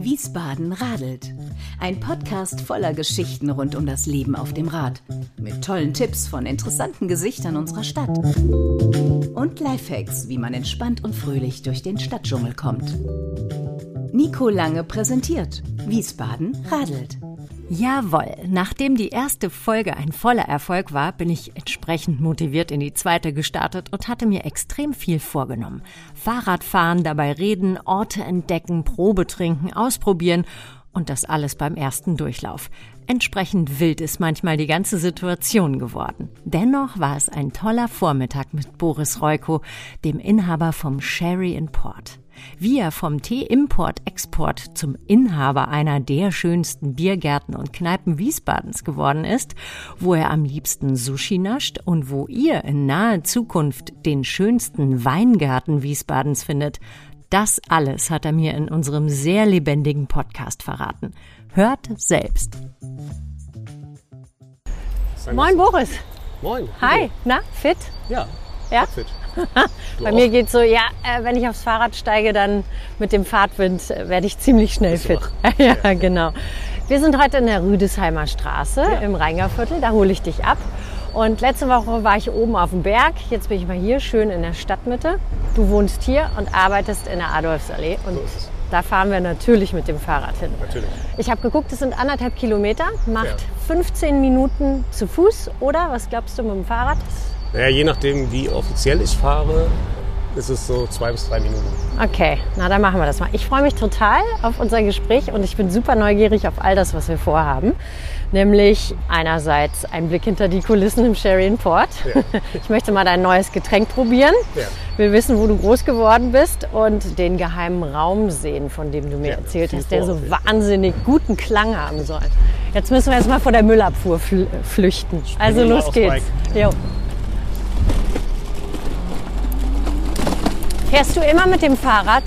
Wiesbaden radelt. Ein Podcast voller Geschichten rund um das Leben auf dem Rad. Mit tollen Tipps von interessanten Gesichtern unserer Stadt. Und Lifehacks, wie man entspannt und fröhlich durch den Stadtdschungel kommt. Nico Lange präsentiert Wiesbaden radelt. Jawohl, nachdem die erste Folge ein voller Erfolg war, bin ich entsprechend motiviert in die zweite gestartet und hatte mir extrem viel vorgenommen. Fahrradfahren, dabei reden, Orte entdecken, Probe trinken, ausprobieren und das alles beim ersten Durchlauf. Entsprechend wild ist manchmal die ganze Situation geworden. Dennoch war es ein toller Vormittag mit Boris Reuko, dem Inhaber vom Sherry Port. Wie er vom Tee-Import-Export zum Inhaber einer der schönsten Biergärten und Kneipen Wiesbadens geworden ist, wo er am liebsten Sushi nascht und wo ihr in naher Zukunft den schönsten Weingarten Wiesbadens findet, das alles hat er mir in unserem sehr lebendigen Podcast verraten. Hört selbst. Moin Boris. Moin. Hi, na, fit? Ja, Ja? fit. Bei auch? mir geht's so, ja, äh, wenn ich aufs Fahrrad steige, dann mit dem Fahrtwind äh, werde ich ziemlich schnell fit. ja, genau. Wir sind heute in der Rüdesheimer Straße Ja. im Rheingarviertel, da hole ich dich ab. Und letzte Woche war ich oben auf dem Berg, jetzt bin ich mal hier schön in der Stadtmitte. Du wohnst hier und arbeitest in der Adolfsallee und So ist es. da fahren wir natürlich mit dem Fahrrad hin. Natürlich. Ich habe geguckt, es sind anderthalb Kilometer, macht Ja. 15 Minuten zu Fuß oder was glaubst du mit dem Fahrrad? Naja, je nachdem, wie offiziell ich fahre, ist es so zwei bis drei Minuten. Okay, na dann machen wir das mal. Ich freue mich total auf unser Gespräch und ich bin super neugierig auf all das, was wir vorhaben. Nämlich einerseits ein Blick hinter die Kulissen im Sherry Port. Ja. Ich möchte mal dein neues Getränk probieren. Ja. Will wissen, wo du groß geworden bist und den geheimen Raum sehen, von dem du mir Ja, erzählt hast, der so wahnsinnig guten Klang haben soll. Jetzt müssen wir jetzt mal vor der Müllabfuhr fl flüchten. Also wir los geht's. Jo. Fährst du immer mit dem Fahrrad?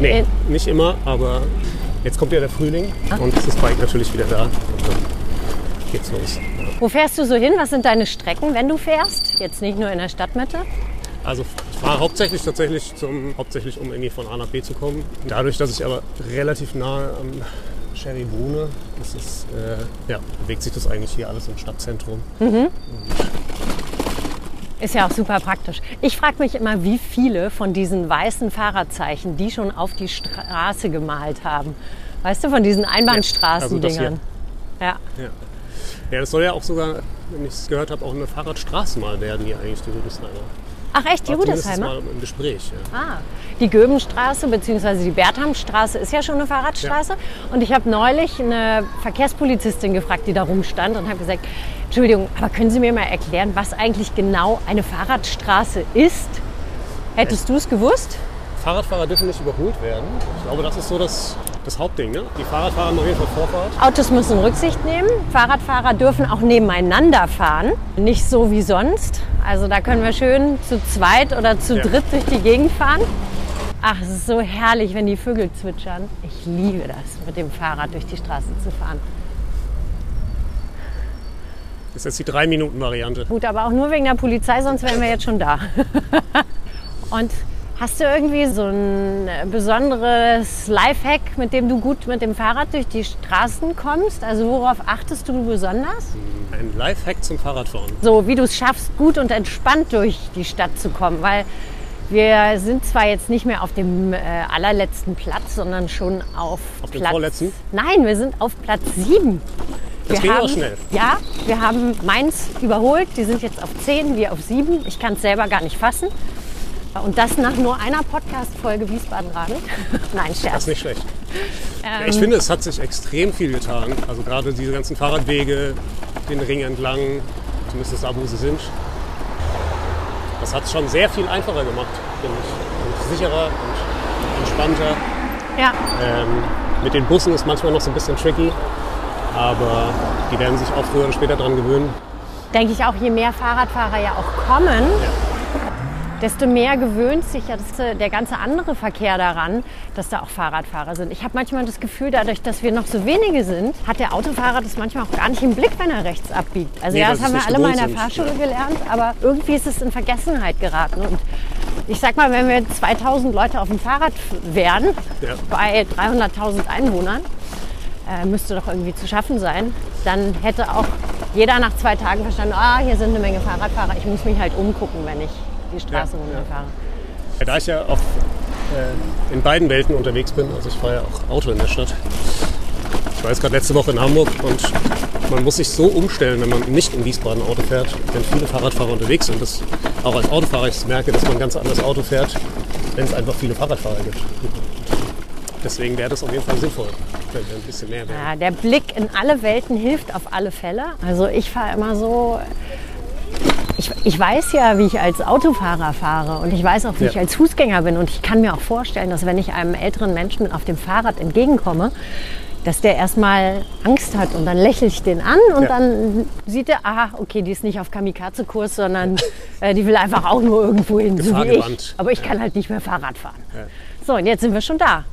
Nee, nicht immer, aber jetzt kommt ja der Frühling Ah. und ist das Bike natürlich wieder da. Geht's los. Wo fährst du so hin? Was sind deine Strecken, wenn du fährst? Jetzt nicht nur in der Stadtmitte? Also ich fahre hauptsächlich tatsächlich zum, hauptsächlich um irgendwie von A nach B zu kommen. Dadurch, dass ich aber relativ nahe am Sherry wohne, ist es, äh, ja, bewegt sich das eigentlich hier alles im Stadtzentrum. Ist ja auch super praktisch. Ich frage mich immer, wie viele von diesen weißen Fahrradzeichen die schon auf die Straße gemalt haben. Weißt du, von diesen Einbahnstraßendingern. Ja. Ja. ja, das soll ja auch sogar, wenn ich es gehört habe, auch eine Fahrradstraße mal werden, hier eigentlich die Rüdesheimer. Ach echt, die Rudesheimer? mal im Gespräch. Ja. Ah, die Göbenstraße bzw. die Berthamstraße ist ja schon eine Fahrradstraße. Und ich habe neulich eine Verkehrspolizistin gefragt, die da rumstand und habe gesagt, Entschuldigung, aber können Sie mir mal erklären, was eigentlich genau eine Fahrradstraße ist? Hättest du es gewusst? Fahrradfahrer dürfen nicht überholt werden. Ich glaube, das ist so das, das Hauptding. Ne? Die Fahrradfahrer haben auf jeden Fall Vorfahrt. Autos müssen Rücksicht nehmen. Fahrradfahrer dürfen auch nebeneinander fahren. Nicht so wie sonst. Also da können wir schön zu zweit oder zu Ja. dritt durch die Gegend fahren. Ach, es ist so herrlich, wenn die Vögel zwitschern. Ich liebe das, mit dem Fahrrad durch die Straße zu fahren. Das ist jetzt die 3-Minuten-Variante. Gut, aber auch nur wegen der Polizei, sonst wären wir jetzt schon da. Und hast du irgendwie so ein besonderes Lifehack, mit dem du gut mit dem Fahrrad durch die Straßen kommst? Also worauf achtest du besonders? Ein Lifehack zum Fahrradfahren. So wie du es schaffst, gut und entspannt durch die Stadt zu kommen, weil wir sind zwar jetzt nicht mehr auf dem äh, allerletzten Platz, sondern schon auf, Auf dem Platz. vorletzten? Nein, wir sind auf Platz sieben. Das wir ging haben, schnell. Ja, wir haben Mainz überholt. Die sind jetzt auf 10, wir auf 7. Ich kann es selber gar nicht fassen. Und das nach nur einer Podcast-Folge Wiesbaden-Radl. Nein, Das Scherz. ist nicht schlecht. Ähm, ich finde, es hat sich extrem viel getan. Also gerade diese ganzen Fahrradwege, den Ring entlang, zumindest da, wo sie sind. Das hat es schon sehr viel einfacher gemacht, finde ich. Und sicherer und entspannter. ja, Ähm, mit den Bussen ist manchmal noch so ein bisschen tricky. Aber die werden sich auch früher oder später dran gewöhnen. denke ich auch, je mehr Fahrradfahrer ja auch kommen, desto mehr gewöhnt sich ja äh, der ganze andere Verkehr daran, dass da auch Fahrradfahrer sind. Ich habe manchmal das Gefühl, dadurch, dass wir noch so wenige sind, hat der Autofahrer das manchmal auch gar nicht im Blick, wenn er rechts abbiegt. Also Nee, ja, das haben wir alle mal in der Fahrschule gelernt, aber irgendwie ist es in Vergessenheit geraten. Und ich sag mal, wenn wir 2000 Leute auf dem Fahrrad wären, Ja. bei 300.000 Einwohnern, äh, müsste doch irgendwie zu schaffen sein, dann hätte auch jeder nach zwei Tagen verstanden, ah, hier sind eine Menge Fahrradfahrer, ich muss mich halt umgucken, wenn ich die Straße Ja, runterfahre. Ja, Da ich ja auch äh, in beiden Welten unterwegs bin, also ich fahre ja auch Auto in der Stadt. Ich war jetzt gerade letzte Woche in Hamburg und man muss sich so umstellen, wenn man nicht in Wiesbaden Auto fährt, wenn viele Fahrradfahrer unterwegs sind. Das, auch als Autofahrer ich merke, dass man ganz anders Auto fährt, wenn es einfach viele Fahrradfahrer gibt. Deswegen wäre das auf jeden Fall sinnvoll, wenn wir ein bisschen mehr wären. Ja, der Blick in alle Welten hilft auf alle Fälle. Also ich fahre immer so. Ich, ich weiß ja, wie ich als Autofahrer fahre und ich weiß auch, wie Ja. ich als Fußgänger bin. Und ich kann mir auch vorstellen, dass wenn ich einem älteren Menschen auf dem Fahrrad entgegenkomme, dass der erstmal Angst hat und dann lächle ich den an und Ja. dann sieht er, aha, okay, die ist nicht auf Kamikaze-Kurs, sondern äh, die will einfach auch nur irgendwo hin, so wie ich. Aber ich kann halt nicht mehr Fahrrad fahren. So, und jetzt sind wir schon da.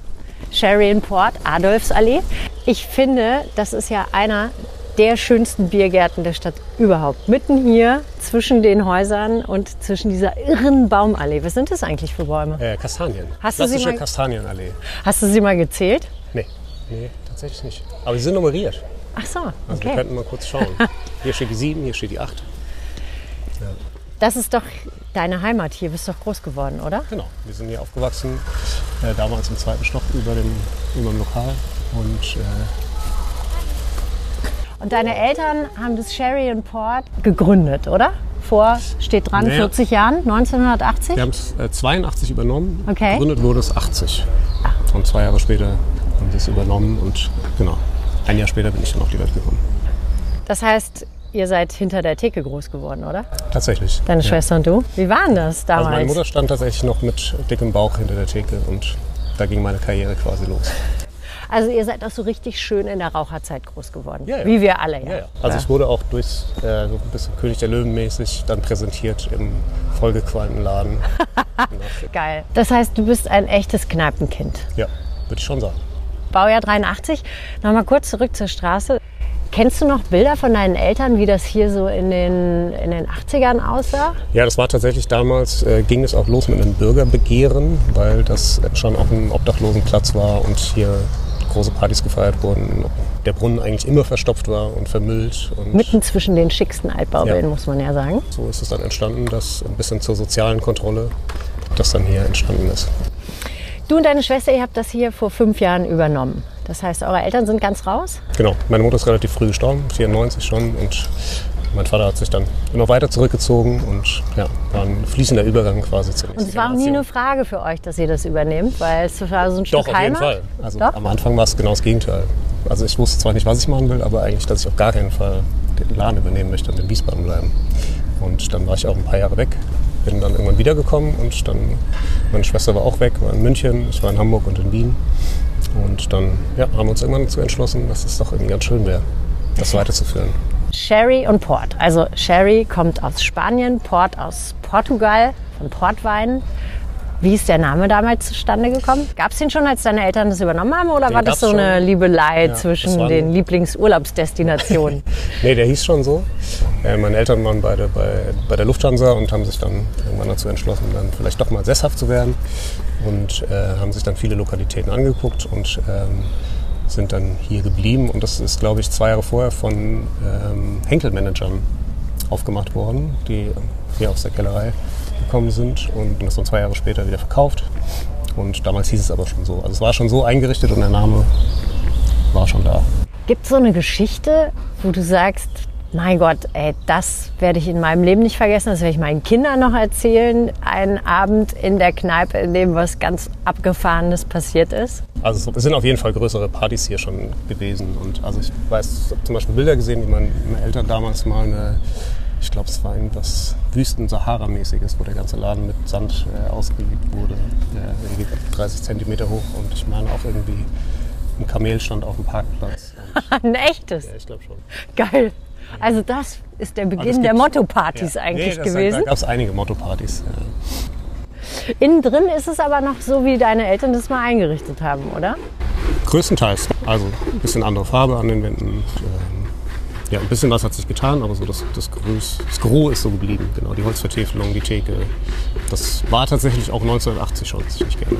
Sherian Port, Adolfsallee. Ich finde, das ist ja einer der schönsten Biergärten der Stadt überhaupt. Mitten hier zwischen den Häusern und zwischen dieser irren Baumallee. Was sind das eigentlich für Bäume? Äh, Kastanien. Hast du Klassische mal- Kastanienallee. Hast du sie mal gezählt? Nee, nee, tatsächlich nicht. Aber sie sind nummeriert. Ach so, Also wir okay. könnten mal kurz schauen. Hier steht die 7, hier steht die 8. Das ist doch deine Heimat hier. Bist doch groß geworden, oder? Genau, wir sind hier aufgewachsen, äh, damals im zweiten Stock über dem, über dem Lokal. Und äh, Und deine Eltern haben das Sherian Port gegründet, oder? Vor, steht dran, Naja. 40 Jahren, 1980? wir haben es äh, 82 übernommen, Okay. gegründet wurde es 80. Und zwei Jahre später haben sie es übernommen und genau, ein Jahr später bin ich dann auf die Welt gekommen. Das heißt, ihr seid hinter der Theke groß geworden, oder? Tatsächlich. Deine ja. Schwester und du? Wie waren das damals? Also meine Mutter stand tatsächlich noch mit dickem Bauch hinter der Theke und da ging meine Karriere quasi los. Also ihr seid auch so richtig schön in der Raucherzeit groß geworden. Ja, ja. Wie wir alle, ja. Also ich wurde auch durchs äh, so ein bisschen König der Löwen mäßig dann präsentiert im vollgequalmten Laden. Geil. Das heißt, du bist ein echtes Kneipenkind. ja, würde ich schon sagen. Baujahr 83. Nochmal kurz zurück zur Straße. Kennst du noch Bilder von deinen Eltern, wie das hier so in den, in den 80ern aussah? Ja, das war tatsächlich damals, äh, ging es auch los mit einem Bürgerbegehren, weil das schon auch ein Obdachlosenplatz war und hier große Partys gefeiert wurden. Der Brunnen eigentlich immer verstopft war und vermüllt. Und Mitten zwischen den schicksten Altbaubildern, Ja. muss man ja sagen. so ist es dann entstanden, dass ein bisschen zur sozialen Kontrolle das dann hier entstanden ist. Du und deine Schwester, ihr habt das hier vor fünf Jahren übernommen. Das heißt, eure Eltern sind ganz raus? Genau, meine Mutter ist relativ früh gestorben, 94 schon. Und mein Vater hat sich dann immer weiter zurückgezogen und ja, war ein fließender Übergang quasi zur Und es war auch nie eine. Frage für euch, dass ihr das übernehmt, weil es war so ein Stück Doch, auf jeden Heimat. Fall. Also Doch? am Anfang war es genau das Gegenteil. Also ich wusste zwar nicht, was ich machen will, aber eigentlich, dass ich auf gar keinen Fall den Laden übernehmen möchte und in Wiesbaden bleiben. Und dann war ich auch ein paar Jahre weg, bin dann irgendwann wiedergekommen und dann, meine Schwester war auch weg, war in München, ich war in Hamburg und in Wien. Und dann ja, haben wir uns irgendwann dazu entschlossen, dass es doch irgendwie ganz schön wäre, das weiterzuführen. Sherry und Port. Also Sherry kommt aus Spanien, Port aus Portugal, von Portwein. Wie ist der Name damals zustande gekommen? Gab es den schon, als deine Eltern das übernommen haben? Oder Den war das so eine schon. Liebelei Ja, zwischen den Lieblingsurlaubsdestinationen? Nee, der hieß schon so. Äh, meine Eltern waren beide bei, bei der Lufthansa und haben sich dann irgendwann dazu entschlossen, dann vielleicht doch mal sesshaft zu werden. Und äh, haben sich dann viele Lokalitäten angeguckt und ähm, sind dann hier geblieben. Und das ist, glaube ich, zwei Jahre vorher von ähm, Henkel-Managern aufgemacht worden, die hier aus der Kellerei gekommen sind und das dann zwei Jahre später wieder verkauft. Und damals hieß es aber schon so. Also es war schon so eingerichtet und der Name war schon da. Gibt es so eine Geschichte, wo du sagst, mein Gott, ey, das werde ich in meinem Leben nicht vergessen, das werde ich meinen Kindern noch erzählen. Ein Abend in der Kneipe, in dem was ganz Abgefahrenes passiert ist. Also es sind auf jeden Fall größere Partys hier schon gewesen. Und also ich weiß, ich habe zum Beispiel Bilder gesehen, wie mein- meine Eltern damals mal eine, ich glaube es war irgendwas Wüsten-Sahara-mäßiges, wo der ganze Laden mit Sand äh, ausgelegt wurde, der irgendwie 30 Zentimeter hoch und ich meine auch irgendwie ein Kamel stand auf dem Parkplatz. Ein echtes. ja, ich glaube schon. Geil. Also das ist der Beginn der Motto-Partys Ja. eigentlich nee, das, gewesen. Da gab es einige Motto-Partys. Ja. Innen drin ist es aber noch so, wie deine Eltern das mal eingerichtet haben, oder? Größtenteils. Also ein bisschen andere Farbe an den Wänden. Ja, ein bisschen was hat sich getan, aber so das, das, Größ, das Gros ist so geblieben. Genau, die Holzvertäfelung, die Theke. Das war tatsächlich auch 1980 schon ziemlich gerne.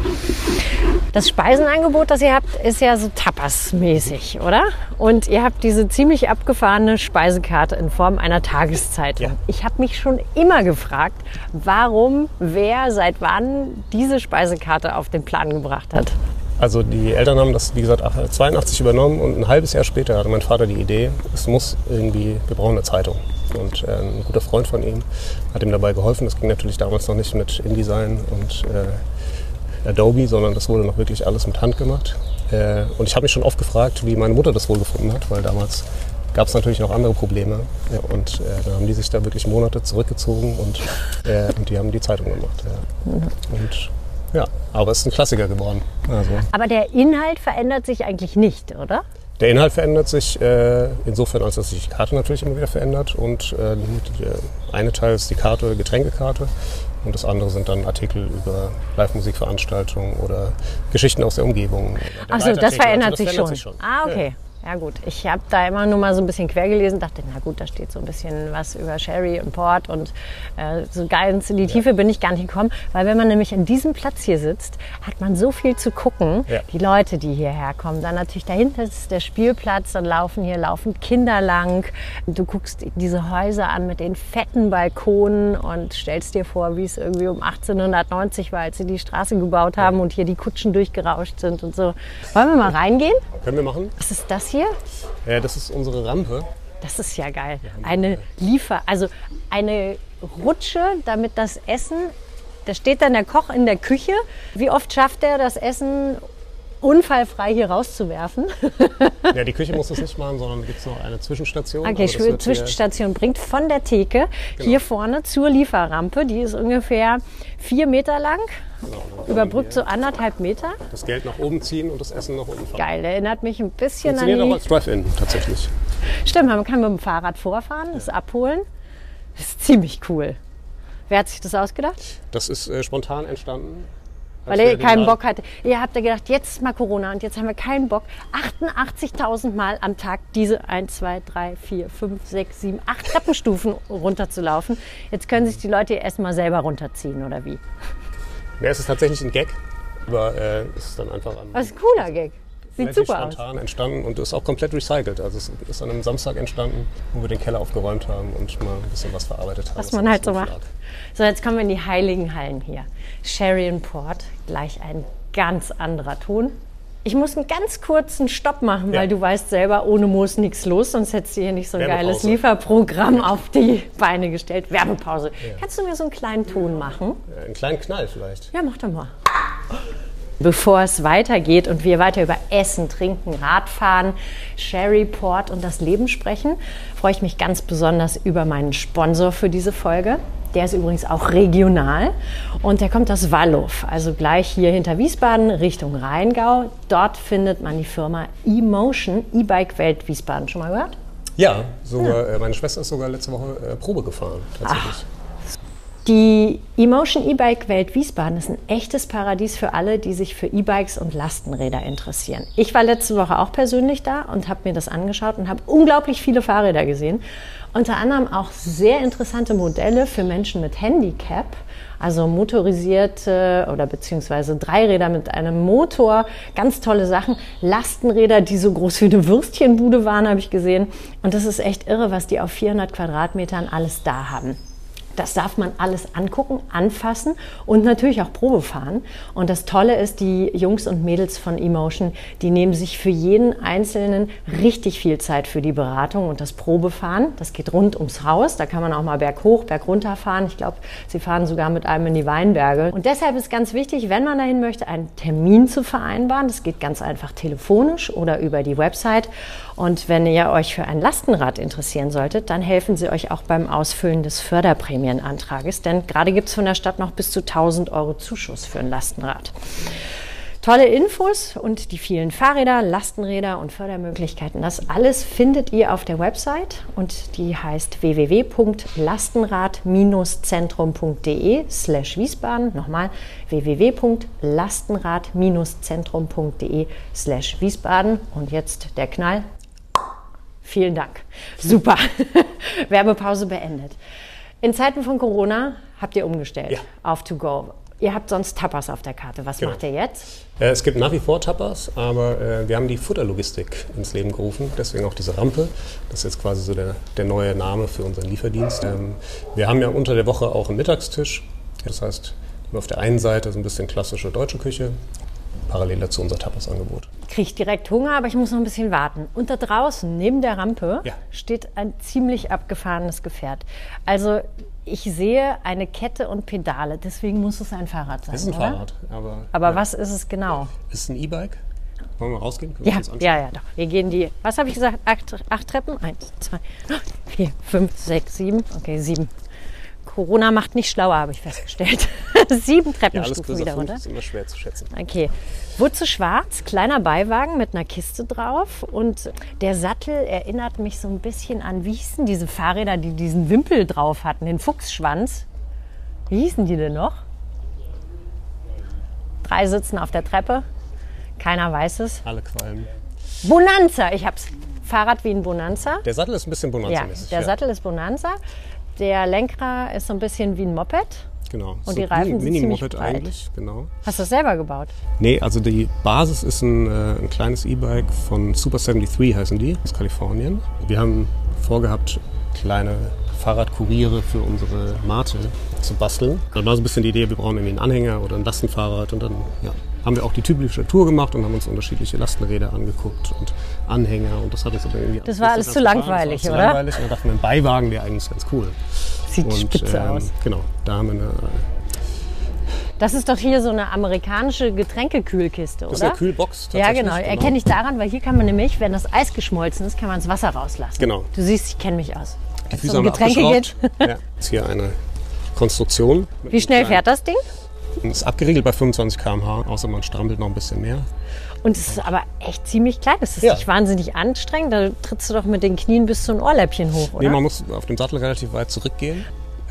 Das Speisenangebot, das ihr habt, ist ja so Tapas-mäßig, oder? Und ihr habt diese ziemlich abgefahrene Speisekarte in Form einer Tageszeitung. Ja. Ich habe mich schon immer gefragt, warum, wer, seit wann diese Speisekarte auf den Plan gebracht hat. Also die Eltern haben das, wie gesagt, 82 übernommen und ein halbes Jahr später hatte mein Vater die Idee, es muss irgendwie, wir brauchen eine Zeitung. Und äh, ein guter Freund von ihm hat ihm dabei geholfen. Das ging natürlich damals noch nicht mit InDesign und äh, Adobe, sondern das wurde noch wirklich alles mit Hand gemacht. Äh, und ich habe mich schon oft gefragt, wie meine Mutter das wohl gefunden hat, weil damals gab es natürlich noch andere Probleme. Ja, und äh, dann haben die sich da wirklich Monate zurückgezogen und, äh, und die haben die Zeitung gemacht. Ja. Und ja, aber es ist ein Klassiker geworden. Also. Aber der Inhalt verändert sich eigentlich nicht, oder? Der Inhalt verändert sich äh, insofern, als dass sich die Karte natürlich immer wieder verändert. Und äh, der eine Teil ist die Karte, Getränkekarte. Und das andere sind dann Artikel über Live-Musikveranstaltungen oder Geschichten aus der Umgebung. Achso, das verändert, also, das sich, verändert schon. sich, schon. Ah, okay. Ja. Ja gut, ich habe da immer nur mal so ein bisschen quer gelesen, dachte, na gut, da steht so ein bisschen was über Sherry und Port und äh, so ganz in die Tiefe ja. bin ich gar nicht gekommen, weil wenn man nämlich an diesem Platz hier sitzt, hat man so viel zu gucken. Ja. Die Leute, die hierher kommen, dann natürlich dahinter ist der Spielplatz, dann laufen hier laufen Kinder lang. Du guckst diese Häuser an mit den fetten Balkonen und stellst dir vor, wie es irgendwie um 1890 war, als sie die Straße gebaut haben ja. und hier die Kutschen durchgerauscht sind und so. Wollen wir mal reingehen? Können wir machen. Was ist das hier? Ja, das ist unsere Rampe. Das ist ja geil. Eine Liefer, also eine Rutsche, damit das Essen, da steht dann der Koch in der Küche. Wie oft schafft er das Essen unfallfrei hier rauszuwerfen. ja, die Küche muss das nicht machen, sondern gibt es noch eine Zwischenstation. Okay, Zwischenstation bringt von der Theke genau. hier vorne zur Lieferrampe. Die ist ungefähr vier Meter lang. Genau, überbrückt so anderthalb Meter. Das Geld nach oben ziehen und das Essen nach unten fahren. Geil, erinnert mich ein bisschen an die... auch als Drive-In tatsächlich. Stimmt, man kann mit dem Fahrrad vorfahren, das abholen. Das ist ziemlich cool. Wer hat sich das ausgedacht? Das ist äh, spontan entstanden. Weil er keinen Bock hatte. Ihr habt ja gedacht, jetzt ist mal Corona und jetzt haben wir keinen Bock, 88.000 Mal am Tag diese 1, 2, 3, 4, 5, 6, 7, 8 Treppenstufen runterzulaufen. Jetzt können sich die Leute erst mal selber runterziehen, oder wie? Ja, es ist tatsächlich ein Gag. Aber äh, es ist dann einfach ein. Das ist ein cooler Gag. Sieht super spontan aus. entstanden und ist auch komplett recycelt. Also es ist an einem Samstag entstanden, wo wir den Keller aufgeräumt haben und mal ein bisschen was verarbeitet haben. Was man halt so macht. So, jetzt kommen wir in die heiligen Hallen hier. Sherry Port, gleich ein ganz anderer Ton. Ich muss einen ganz kurzen Stopp machen, ja. weil du weißt selber, ohne Moos nichts los, sonst hättest du hier nicht so ein geiles Lieferprogramm ja. auf die Beine gestellt. Werbepause. Ja. Kannst du mir so einen kleinen Ton machen? einen kleinen Knall vielleicht. Ja, mach doch mal. Bevor es weitergeht und wir weiter über Essen, Trinken, Radfahren, Sherryport und das Leben sprechen, freue ich mich ganz besonders über meinen Sponsor für diese Folge. Der ist übrigens auch regional und der kommt aus Wallow, also gleich hier hinter Wiesbaden Richtung Rheingau. Dort findet man die Firma eMotion, E-Bike Welt Wiesbaden. Schon mal gehört? Ja, sogar, ja. Äh, meine Schwester ist sogar letzte Woche äh, Probe gefahren, tatsächlich. Ach. Die Emotion E-Bike Welt Wiesbaden ist ein echtes Paradies für alle, die sich für E-Bikes und Lastenräder interessieren. Ich war letzte Woche auch persönlich da und habe mir das angeschaut und habe unglaublich viele Fahrräder gesehen. Unter anderem auch sehr interessante Modelle für Menschen mit Handicap, also motorisierte oder beziehungsweise Dreiräder mit einem Motor, ganz tolle Sachen. Lastenräder, die so groß wie eine Würstchenbude waren, habe ich gesehen. Und das ist echt irre, was die auf 400 Quadratmetern alles da haben. Das darf man alles angucken, anfassen und natürlich auch Probe fahren. Und das Tolle ist, die Jungs und Mädels von Emotion, die nehmen sich für jeden Einzelnen richtig viel Zeit für die Beratung und das Probefahren. Das geht rund ums Haus. Da kann man auch mal berghoch, bergunter fahren. Ich glaube, sie fahren sogar mit einem in die Weinberge. Und deshalb ist ganz wichtig, wenn man dahin möchte, einen Termin zu vereinbaren. Das geht ganz einfach telefonisch oder über die Website. Und wenn ihr euch für ein Lastenrad interessieren solltet, dann helfen sie euch auch beim Ausfüllen des Förderprämienantrages, denn gerade gibt es von der Stadt noch bis zu 1000 Euro Zuschuss für ein Lastenrad. Tolle Infos und die vielen Fahrräder, Lastenräder und Fördermöglichkeiten, das alles findet ihr auf der Website und die heißt www.lastenrad-zentrum.de slash Wiesbaden. Nochmal www.lastenrad-zentrum.de slash Wiesbaden. Und jetzt der Knall. Vielen Dank. Super. Werbepause beendet. In Zeiten von Corona habt ihr umgestellt Ja. auf To Go. Ihr habt sonst Tapas auf der Karte. Was Genau. macht ihr jetzt? Äh, Es gibt nach wie vor Tapas, aber äh, wir haben die Futterlogistik ins Leben gerufen. Deswegen auch diese Rampe. Das ist jetzt quasi so der, der neue Name für unseren Lieferdienst. Ähm, wir haben ja unter der Woche auch einen Mittagstisch. Das heißt, auf der einen Seite so ein bisschen klassische deutsche Küche, parallel dazu unser Tapas-Angebot. Krieg direkt Hunger, aber ich muss noch ein bisschen warten. Und da draußen, neben der Rampe, Ja. steht ein ziemlich abgefahrenes Gefährt. Also ich sehe eine Kette und Pedale, deswegen muss es ein Fahrrad sein. Es ist ein oder? Fahrrad, aber, Aber ja, was ist es genau? es ist ein E-Bike. Wollen wir rausgehen? Können wir Ja, anschauen? ja, ja, doch. Wir gehen die, was habe ich gesagt? Acht, acht Treppen? Eins, zwei, vier, fünf, sechs, sieben. Okay, sieben. Corona macht nicht schlauer, habe ich festgestellt. sieben Ja, Treppenstufen größer wieder runter. ist immer schwer zu schätzen. Okay. Wurzel schwarz, kleiner Beiwagen mit einer Kiste drauf. Und der Sattel erinnert mich so ein bisschen an, wie hießen diese Fahrräder, die diesen Wimpel drauf hatten, den Fuchsschwanz. Wie hießen die denn noch? Drei sitzen auf der Treppe. Keiner weiß es. Alle qualmen. Bonanza, ich hab's. Fahrrad wie ein Bonanza. Der Sattel ist ein bisschen Ja, Bonanza-mäßig. der Sattel ist Bonanza. Der Lenkrad ist so ein bisschen wie ein Moped. Genau. Und die Reifen sind Mini-Moped ziemlich breit. eigentlich, genau. Hast du das selber gebaut? Nee, also die Basis ist ein, äh, ein kleines E-Bike von Super 73 heißen die, aus Kalifornien. Wir haben vorgehabt, kleine Fahrradkuriere für unsere Mate zu basteln. Dann war so ein bisschen die Idee, wir brauchen irgendwie einen Anhänger oder ein Lastenfahrrad und dann ja, haben wir auch die typische Tour gemacht und haben uns unterschiedliche Lastenräder angeguckt und Anhänger und das hat uns aber irgendwie Das war alles zu gefallen. langweilig, das war oder? zu langweilig und dann dachten wir, ein Beiwagen wäre eigentlich ganz cool. Sieht Und, spitze ähm, aus. Genau, da haben wir eine, Das ist doch hier so eine amerikanische Getränkekühlkiste, das ist oder? eine Kühlbox ja, tatsächlich. genau. Erkenne ich daran, weil hier kann man nämlich, wenn das Eis geschmolzen ist, kann man das Wasser rauslassen. Genau. Du siehst, ich kenne mich aus. Die Füße um Getränke geht. ja. Jetzt hier eine Konstruktion. Wie schnell fährt das Ding? Ist abgeriegelt bei 25 km/h, außer man strampelt noch ein bisschen mehr. Und es ist aber echt ziemlich klein. Das ist Ja. nicht wahnsinnig anstrengend. Da trittst du doch mit den Knien bis zu ein Ohrläppchen hoch, Nee, oder? man muss auf dem Sattel relativ weit zurückgehen.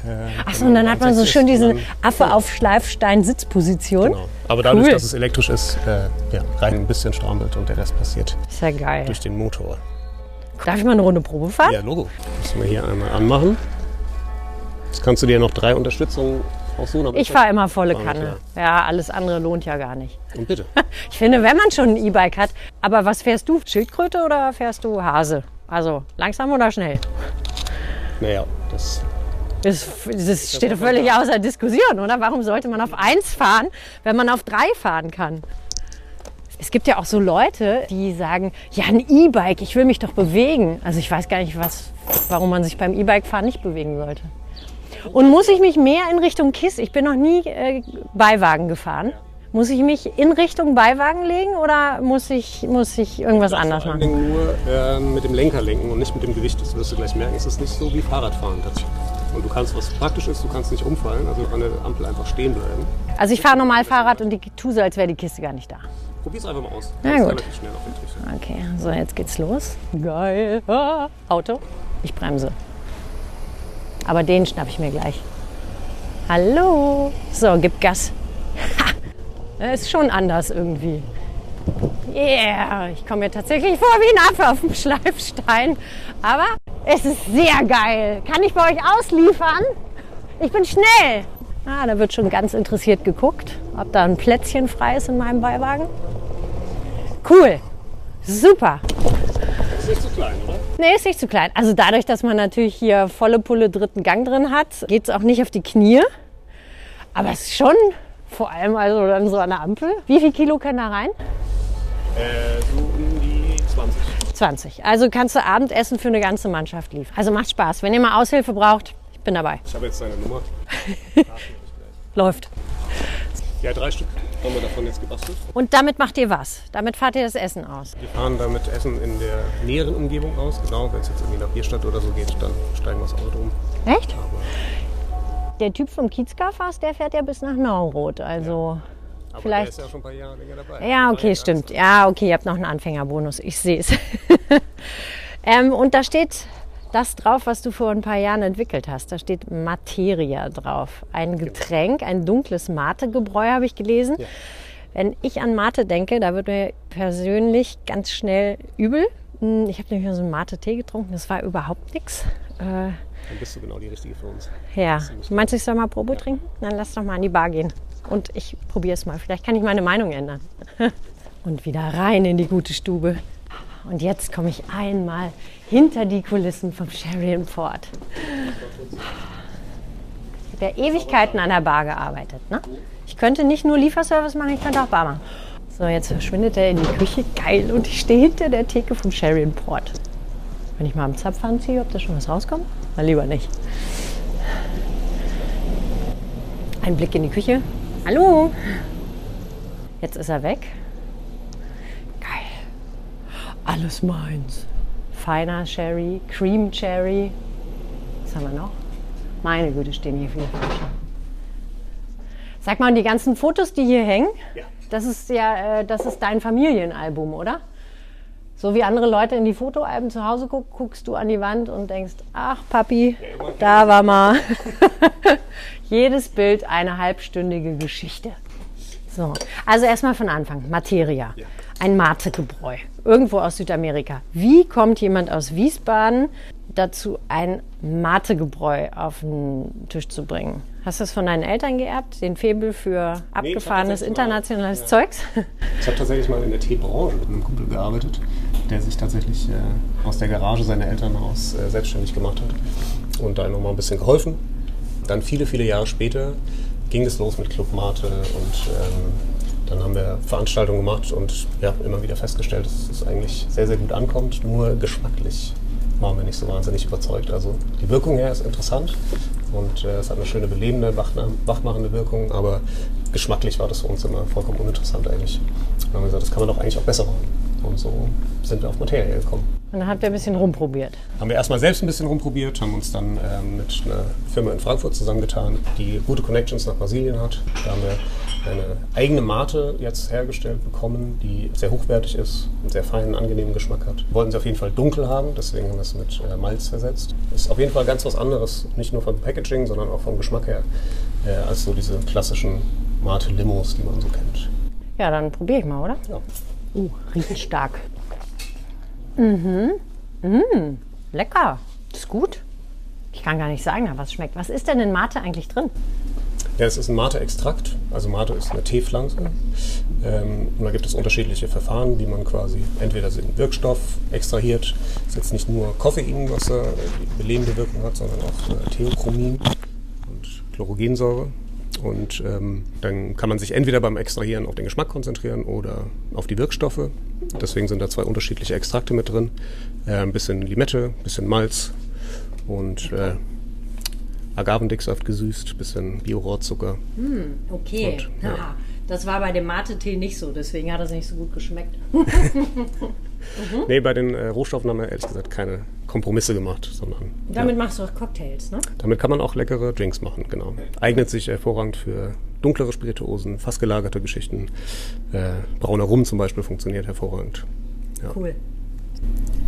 Äh, Achso, und dann hat man so 60 schön diesen Affe auf Schleifstein-Sitzposition. Genau. Aber dadurch, Cool. dass es elektrisch ist, äh, ja, rein ein bisschen strampelt und der Rest passiert Ist ja geil. durch den Motor. Darf ich mal eine Runde Probe fahren? Ja, Logo. Müssen wir hier einmal anmachen. Jetzt kannst du dir noch drei Unterstützungen aber Ich fahre immer volle Ah, Kanne. Ja, alles andere lohnt ja gar nicht. Und bitte. Ich finde, wenn man schon ein E-Bike hat, aber was fährst du? Schildkröte oder fährst du Hase? Also langsam oder schnell? Naja, das Das, das steht doch völlig außer Diskussion, oder? Warum sollte man auf eins fahren, wenn man auf drei fahren kann? Es gibt ja auch so Leute, die sagen, ja, ein E-Bike, ich will mich doch bewegen. Also ich weiß gar nicht, was, warum man sich beim E-Bike-Fahren nicht bewegen sollte. Und muss ich mich mehr in Richtung KISS, ich bin noch nie äh, Beiwagen gefahren, muss ich mich in Richtung Beiwagen legen oder muss ich, muss ich irgendwas anders machen? Nur äh, mit dem Lenker lenken und nicht mit dem Gewicht. Das wirst du gleich merken. Es ist nicht so wie Fahrradfahren tatsächlich. Und du kannst, was praktisch ist, du kannst nicht umfallen, also an der Ampel einfach stehen bleiben. Also ich fahre normal Fahrrad und die tue so, als wäre die Kiste gar nicht da. Probier's einfach mal aus. Na gut. Okay, so jetzt geht's los. Geil. Ah, Auto. Ich bremse. Aber den schnapp ich mir gleich. Hallo. So, gib Gas. Ha. Ist schon anders irgendwie. Yeah, ich komme mir tatsächlich vor wie ein Affe auf dem Schleifstein. Aber es ist sehr geil. Kann ich bei euch ausliefern? Ich bin schnell. Ah, da wird schon ganz interessiert geguckt, ob da ein Plätzchen frei ist in meinem Beiwagen. Cool. Super. Ist nicht zu klein, oder? Nee, ist nicht zu klein. Also dadurch, dass man natürlich hier volle Pulle dritten Gang drin hat, geht es auch nicht auf die Knie. Aber es ist schon, vor allem also dann so an der Ampel. Wie viel Kilo können da rein? Äh, so um die 20. 20. Also kannst du Abendessen für eine ganze Mannschaft liefern. Also macht Spaß. Wenn ihr mal Aushilfe braucht, ich bin dabei. Ich habe jetzt deine Nummer. Läuft. Ja, drei Stück haben wir davon jetzt gebastelt. Und damit macht ihr was? Damit fahrt ihr das Essen aus. Wir fahren damit Essen in der näheren Umgebung aus. Genau, wenn es jetzt irgendwie nach Bierstadt oder so geht, dann steigen wir das Auto um. Echt? Aber, Der Typ vom Kiezgarfast, der fährt ja bis nach Nauroth. Also aber Vielleicht- der ist ja schon ein paar Jahre länger dabei. Ja, okay, stimmt. Ja, okay, ihr habt noch einen Anfängerbonus. Ich sehe es. ähm, und da steht das drauf, was du vor ein paar Jahren entwickelt hast. Da steht Materia drauf. Ein Getränk, ein dunkles Mate-Gebräu habe ich gelesen. Ja. Wenn ich an Mate denke, da wird mir persönlich ganz schnell übel. Hm, ich habe nämlich so einen Mate-Tee getrunken, das war überhaupt nichts. Äh, Dann bist du genau die Richtige für uns. ja, meinst du, ich soll mal Probe trinken? Dann lass doch mal an die Bar gehen. Und ich probiere es mal. Vielleicht kann ich meine Meinung ändern. Und wieder rein in die gute Stube. Und jetzt komme ich einmal hinter die Kulissen vom Sheridan Ford. Ich habe ja Ewigkeiten an der Bar gearbeitet. Ne? Ich könnte nicht nur Lieferservice machen, ich könnte auch Bar machen. So, jetzt verschwindet er in die Küche. Geil. Und ich stehe hinter der Theke vom Sheridan Port. Wenn ich mal am Zapfhahn ziehe, ob da schon was rauskommt? Na, lieber nicht. Ein Blick in die Küche. Hallo. Jetzt ist er weg. Alles meins. Feiner Cherry, Cream Cherry. Was haben wir noch? Meine Güte, stehen hier viele Flaschen. Sag mal, und die ganzen Fotos, die hier hängen, Ja. das ist ja, äh, das ist dein Familienalbum, oder? So wie andere Leute in die Fotoalben zu Hause gucken, guckst du an die Wand und denkst, ach Papi, da war mal. Jedes Bild eine halbstündige Geschichte. So, also erstmal von Anfang. Materia. Ein Mate-Gebräu. Irgendwo aus Südamerika. Wie kommt jemand aus Wiesbaden dazu, ein Mate-Gebräu auf den Tisch zu bringen? Hast du das von deinen Eltern geerbt? Den Febel für abgefahrenes mal- internationales ja. Zeugs? Ich habe tatsächlich mal in der Teebranche mit einem Kumpel gearbeitet, der sich tatsächlich äh, aus der Garage seiner Eltern aus äh, selbstständig gemacht hat und da nochmal ein bisschen geholfen. Dann viele, viele Jahre später ging es los mit Club Mate und ähm, dann haben wir Veranstaltungen gemacht und ja, immer wieder festgestellt, dass es eigentlich sehr, sehr gut ankommt, nur geschmacklich waren wir nicht so wahnsinnig überzeugt. Also die Wirkung her ist interessant und äh, es hat eine schöne belebende, wachmachende Wirkung, aber geschmacklich war das für uns immer vollkommen uninteressant eigentlich. Dann haben wir gesagt, das kann man doch eigentlich auch besser machen. Und so sind wir auf Materie gekommen. Und dann habt ihr ein bisschen rumprobiert. Haben wir erstmal selbst ein bisschen rumprobiert, haben uns dann ähm, mit einer Firma in Frankfurt zusammengetan, die gute Connections nach Brasilien hat. Da haben wir eine eigene Mate jetzt hergestellt bekommen, die sehr hochwertig ist, einen sehr feinen, angenehmen Geschmack hat. Wollten sie auf jeden Fall dunkel haben, deswegen haben wir es mit äh, Malz versetzt. Ist auf jeden Fall ganz was anderes, nicht nur vom Packaging, sondern auch vom Geschmack her, äh, als so diese klassischen Mate-Limos, die man so kennt. Ja, dann probiere ich mal, oder? Ja. Uh, riecht stark. Mhm. Mm, lecker. Ist gut. Ich kann gar nicht sagen, was schmeckt. Was ist denn in Mate eigentlich drin? Ja, es ist ein Mate-Extrakt. Also Mate ist eine Teepflanze. Ähm, und da gibt es unterschiedliche Verfahren, wie man quasi entweder den Wirkstoff extrahiert. Das ist jetzt nicht nur Koffein, was äh, die belebende Wirkung hat, sondern auch äh, Theochromin und Chlorogensäure. Und ähm, dann kann man sich entweder beim Extrahieren auf den Geschmack konzentrieren oder auf die Wirkstoffe. Deswegen sind da zwei unterschiedliche Extrakte mit drin. Äh, ein bisschen Limette, ein bisschen Malz und äh, Agavendicksaft gesüßt, ein bisschen Bio-Rohrzucker. Okay. Und, ja. Das war bei dem Mate-Tee nicht so, deswegen hat es nicht so gut geschmeckt. Nee, bei den äh, Rohstoffen haben wir ehrlich gesagt keine Kompromisse gemacht, sondern Damit ja, machst du auch Cocktails, ne? damit kann man auch leckere Drinks machen, genau. Eignet sich hervorragend für dunklere Spirituosen, fast gelagerte Geschichten. Äh, brauner Rum zum Beispiel funktioniert hervorragend. Ja. Cool.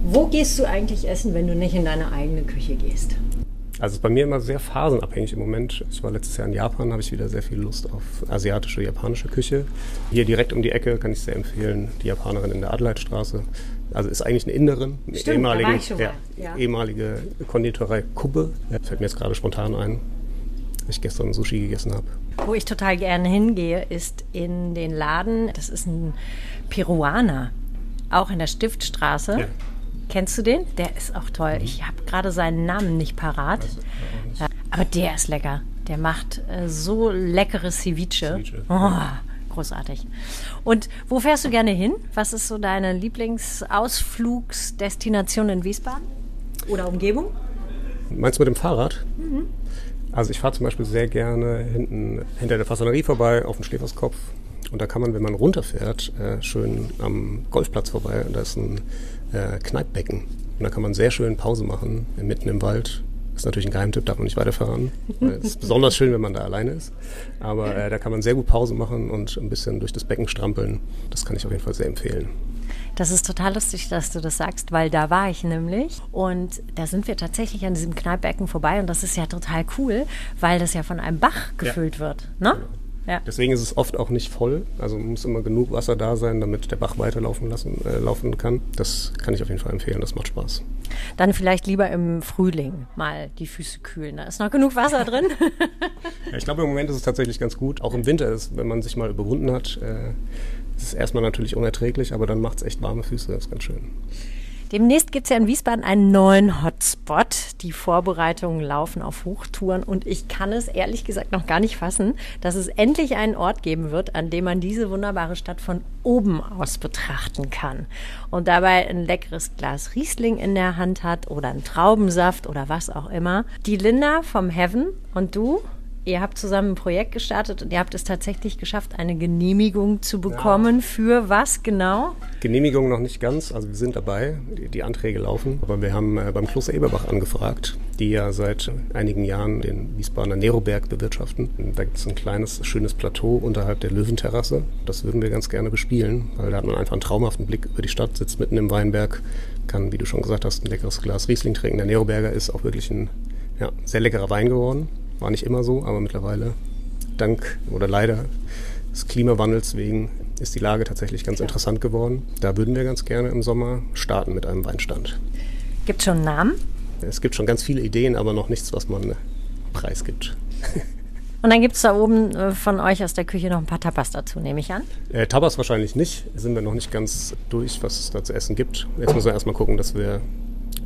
Wo gehst du eigentlich essen, wenn du nicht in deine eigene Küche gehst? Also es ist bei mir immer sehr phasenabhängig im Moment. Ich war letztes Jahr in Japan, habe ich wieder sehr viel Lust auf asiatische, japanische Küche. Hier direkt um die Ecke kann ich sehr empfehlen, die Japanerin in der Adleitstraße. Also ist eigentlich eine Inderin, eine Stimmt, ehemalige, mal, ja. ehemalige Konditorei Kubbe. Ja, fällt mir jetzt gerade spontan ein, dass ich gestern Sushi gegessen habe. Wo ich total gerne hingehe, ist in den Laden. Das ist ein Peruaner, auch in der Stiftstraße. Ja. Kennst du den? Der ist auch toll. Ich habe gerade seinen Namen nicht parat. Ja, aber der ist lecker. Der macht äh, so leckeres Ceviche. Ceviche, Oh, großartig. Und wo fährst du gerne hin? Was ist so deine Lieblingsausflugsdestination in Wiesbaden? Oder Umgebung? Meinst du mit dem Fahrrad? Also ich fahre zum Beispiel sehr gerne hinten hinter der Fasanerie vorbei auf den Schläferskopf. Und da kann man, wenn man runterfährt, äh, schön am Golfplatz vorbei. Und da ist ein äh, Kneippbecken. Und da kann man sehr schön Pause machen, mitten im Wald. Das ist natürlich ein Geheimtipp, darf man nicht weiterfahren. Es ist besonders schön, wenn man da alleine ist. Aber äh, da kann man sehr gut Pause machen und ein bisschen durch das Becken strampeln. Das kann ich auf jeden Fall sehr empfehlen. Das ist total lustig, dass du das sagst, weil da war ich nämlich und da sind wir tatsächlich an diesem Kneippbecken vorbei und das ist ja total cool, weil das ja von einem Bach gefüllt wird. Ne? Ja. Deswegen ist es oft auch nicht voll. Also muss immer genug Wasser da sein, damit der Bach weiterlaufen lassen, äh, laufen kann. Das kann ich auf jeden Fall empfehlen. Das macht Spaß. Dann vielleicht lieber im Frühling mal die Füße kühlen. Da ist noch genug Wasser drin. ja, ich glaube, im Moment ist es tatsächlich ganz gut. Auch im Winter ist, wenn man sich mal überwunden hat, äh, ist es erstmal natürlich unerträglich, aber dann macht es echt warme Füße. Das ist ganz schön. Demnächst gibt es ja in Wiesbaden einen neuen Hotspot. Die Vorbereitungen laufen auf Hochtouren und ich kann es ehrlich gesagt noch gar nicht fassen, dass es endlich einen Ort geben wird, an dem man diese wunderbare Stadt von oben aus betrachten kann und dabei ein leckeres Glas Riesling in der Hand hat oder einen Traubensaft oder was auch immer. Die Linda vom Heaven und du Ihr habt zusammen ein Projekt gestartet und ihr habt es tatsächlich geschafft, eine Genehmigung zu bekommen. Ja. Für was genau? Genehmigung noch nicht ganz. Also wir sind dabei. Die, die Anträge laufen. Aber wir haben äh, beim Kloster Eberbach angefragt, die ja seit einigen Jahren den Wiesbadener Neroberg bewirtschaften. Da gibt es ein kleines, schönes Plateau unterhalb der Löwenterrasse. Das würden wir ganz gerne bespielen, weil da hat man einfach einen traumhaften Blick über die Stadt, sitzt mitten im Weinberg, kann, wie du schon gesagt hast, ein leckeres Glas Riesling trinken. Der Neroberger ist auch wirklich ein ja, sehr leckerer Wein geworden. War nicht immer so, aber mittlerweile, dank oder leider des Klimawandels wegen, ist die Lage tatsächlich ganz interessant geworden. Da würden wir ganz gerne im Sommer starten mit einem Weinstand. Gibt es schon einen Namen? Es gibt schon ganz viele Ideen, aber noch nichts, was man preisgibt. Und dann gibt es da oben äh, von euch aus der Küche noch ein paar Tapas dazu, nehme ich an? Äh, Tapas wahrscheinlich nicht. Sind wir noch nicht ganz durch, was es da zu essen gibt. Jetzt müssen wir erstmal gucken, dass wir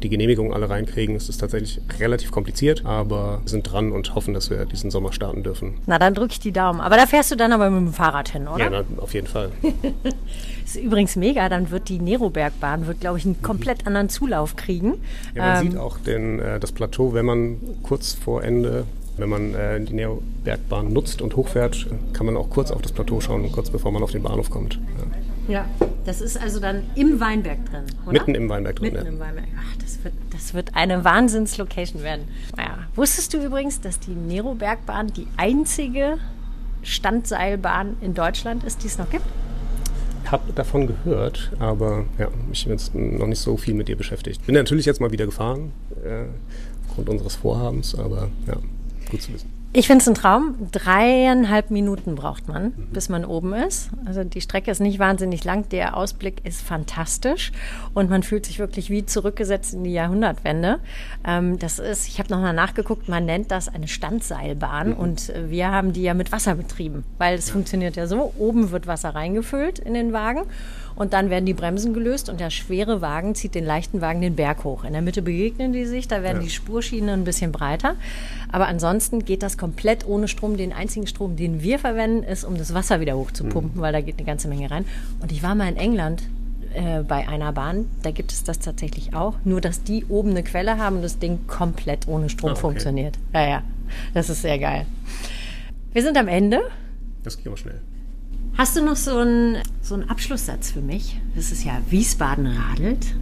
die Genehmigung alle reinkriegen. Es ist tatsächlich relativ kompliziert, aber wir sind dran und hoffen, dass wir diesen Sommer starten dürfen. Na, dann drücke ich die Daumen. Aber da fährst du dann aber mit dem Fahrrad hin, oder? Ja, na, auf jeden Fall. das ist übrigens mega. Dann wird die Nerobergbahn, wird, glaube ich, einen komplett anderen Zulauf kriegen. Ja, man ähm, sieht auch den, äh, das Plateau, wenn man kurz vor Ende wenn man äh, die Neobergbahn nutzt und hochfährt, kann man auch kurz auf das Plateau schauen, kurz bevor man auf den Bahnhof kommt. Ja. Ja, das ist also dann im Weinberg drin, oder? Mitten im Weinberg drin, Mitten ja. im Weinberg. Ach, das wird, das wird eine Wahnsinnslocation werden. Naja. Wusstest du übrigens, dass die Nero-Bergbahn die einzige Standseilbahn in Deutschland ist, die es noch gibt? Ich habe davon gehört, aber ja, ich bin jetzt noch nicht so viel mit dir beschäftigt. Bin natürlich jetzt mal wieder gefahren, äh, aufgrund unseres Vorhabens, aber ja, gut zu wissen. Ich finde es ein Traum. Dreieinhalb Minuten braucht man, mhm. bis man oben ist. Also die Strecke ist nicht wahnsinnig lang. Der Ausblick ist fantastisch und man fühlt sich wirklich wie zurückgesetzt in die Jahrhundertwende. Ähm, das ist, ich habe nochmal nachgeguckt, man nennt das eine Standseilbahn mhm. und wir haben die ja mit Wasser betrieben, weil es ja. funktioniert ja so. Oben wird Wasser reingefüllt in den Wagen und dann werden die Bremsen gelöst und der schwere Wagen zieht den leichten Wagen den Berg hoch. In der Mitte begegnen die sich, da werden ja. die Spurschienen ein bisschen breiter. Aber ansonsten geht das komplett ohne Strom. Den einzigen Strom, den wir verwenden, ist, um das Wasser wieder hochzupumpen, mhm. weil da geht eine ganze Menge rein. Und ich war mal in England äh, bei einer Bahn, da gibt es das tatsächlich auch. Nur, dass die oben eine Quelle haben und das Ding komplett ohne Strom ah, okay. funktioniert. Ja, ja, das ist sehr geil. Wir sind am Ende. Das geht aber schnell. Hast du noch so einen, so einen Abschlusssatz für mich? Das ist ja Wiesbaden radelt.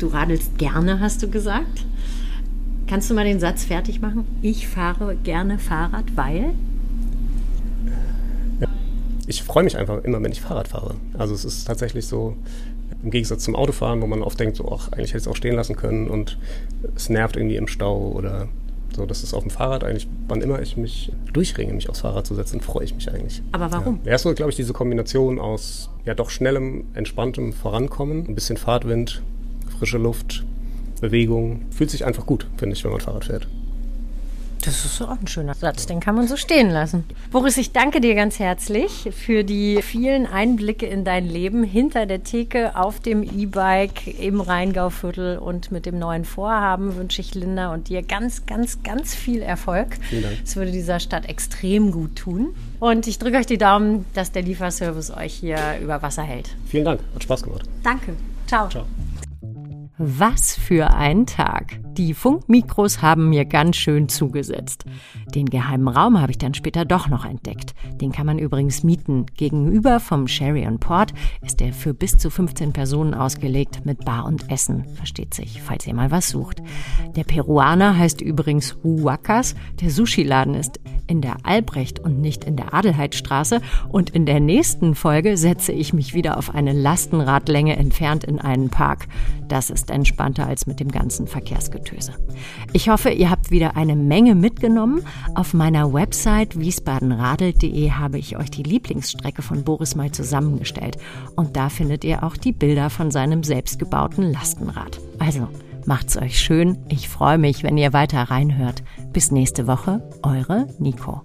Du radelst gerne, hast du gesagt. Kannst du mal den Satz fertig machen? Ich fahre gerne Fahrrad, weil? Ich freue mich einfach immer, wenn ich Fahrrad fahre. Also es ist tatsächlich so, im Gegensatz zum Autofahren, wo man oft denkt, so, ach, eigentlich hätte ich es auch stehen lassen können und es nervt irgendwie im Stau oder so, das ist auf dem Fahrrad eigentlich, wann immer ich mich durchringe, mich aufs Fahrrad zu setzen, freue ich mich eigentlich. Aber warum? Ja, erst so, glaube ich, diese Kombination aus ja doch schnellem, entspanntem Vorankommen, ein bisschen Fahrtwind, frische Luft, Bewegung. Fühlt sich einfach gut, finde ich, wenn man Fahrrad fährt. Das ist auch ein schöner Satz, den kann man so stehen lassen. Boris, ich danke dir ganz herzlich für die vielen Einblicke in dein Leben hinter der Theke, auf dem E-Bike im Rheingauviertel und mit dem neuen Vorhaben wünsche ich Linda und dir ganz, ganz, ganz viel Erfolg. Vielen Dank. Es würde dieser Stadt extrem gut tun. Und ich drücke euch die Daumen, dass der Lieferservice euch hier über Wasser hält. Vielen Dank, hat Spaß gemacht. Danke. Ciao. Ciao. Was für ein Tag. Die Funkmikros haben mir ganz schön zugesetzt. Den geheimen Raum habe ich dann später doch noch entdeckt. Den kann man übrigens mieten. Gegenüber vom Sherry on Port ist er für bis zu 15 Personen ausgelegt mit Bar und Essen. Versteht sich, falls ihr mal was sucht. Der Peruaner heißt übrigens Huacas. Der Sushi-Laden ist in der Albrecht und nicht in der Adelheidstraße. Und in der nächsten Folge setze ich mich wieder auf eine Lastenradlänge entfernt in einen Park. Das ist entspannter als mit dem ganzen Verkehrsgetöse. Ich hoffe, ihr habt wieder eine Menge mitgenommen. Auf meiner Website wiesbadenradelt.de habe ich euch die Lieblingsstrecke von Boris mal zusammengestellt. Und da findet ihr auch die Bilder von seinem selbstgebauten Lastenrad. Also, macht's euch schön. Ich freue mich, wenn ihr weiter reinhört. Bis nächste Woche, eure Nico.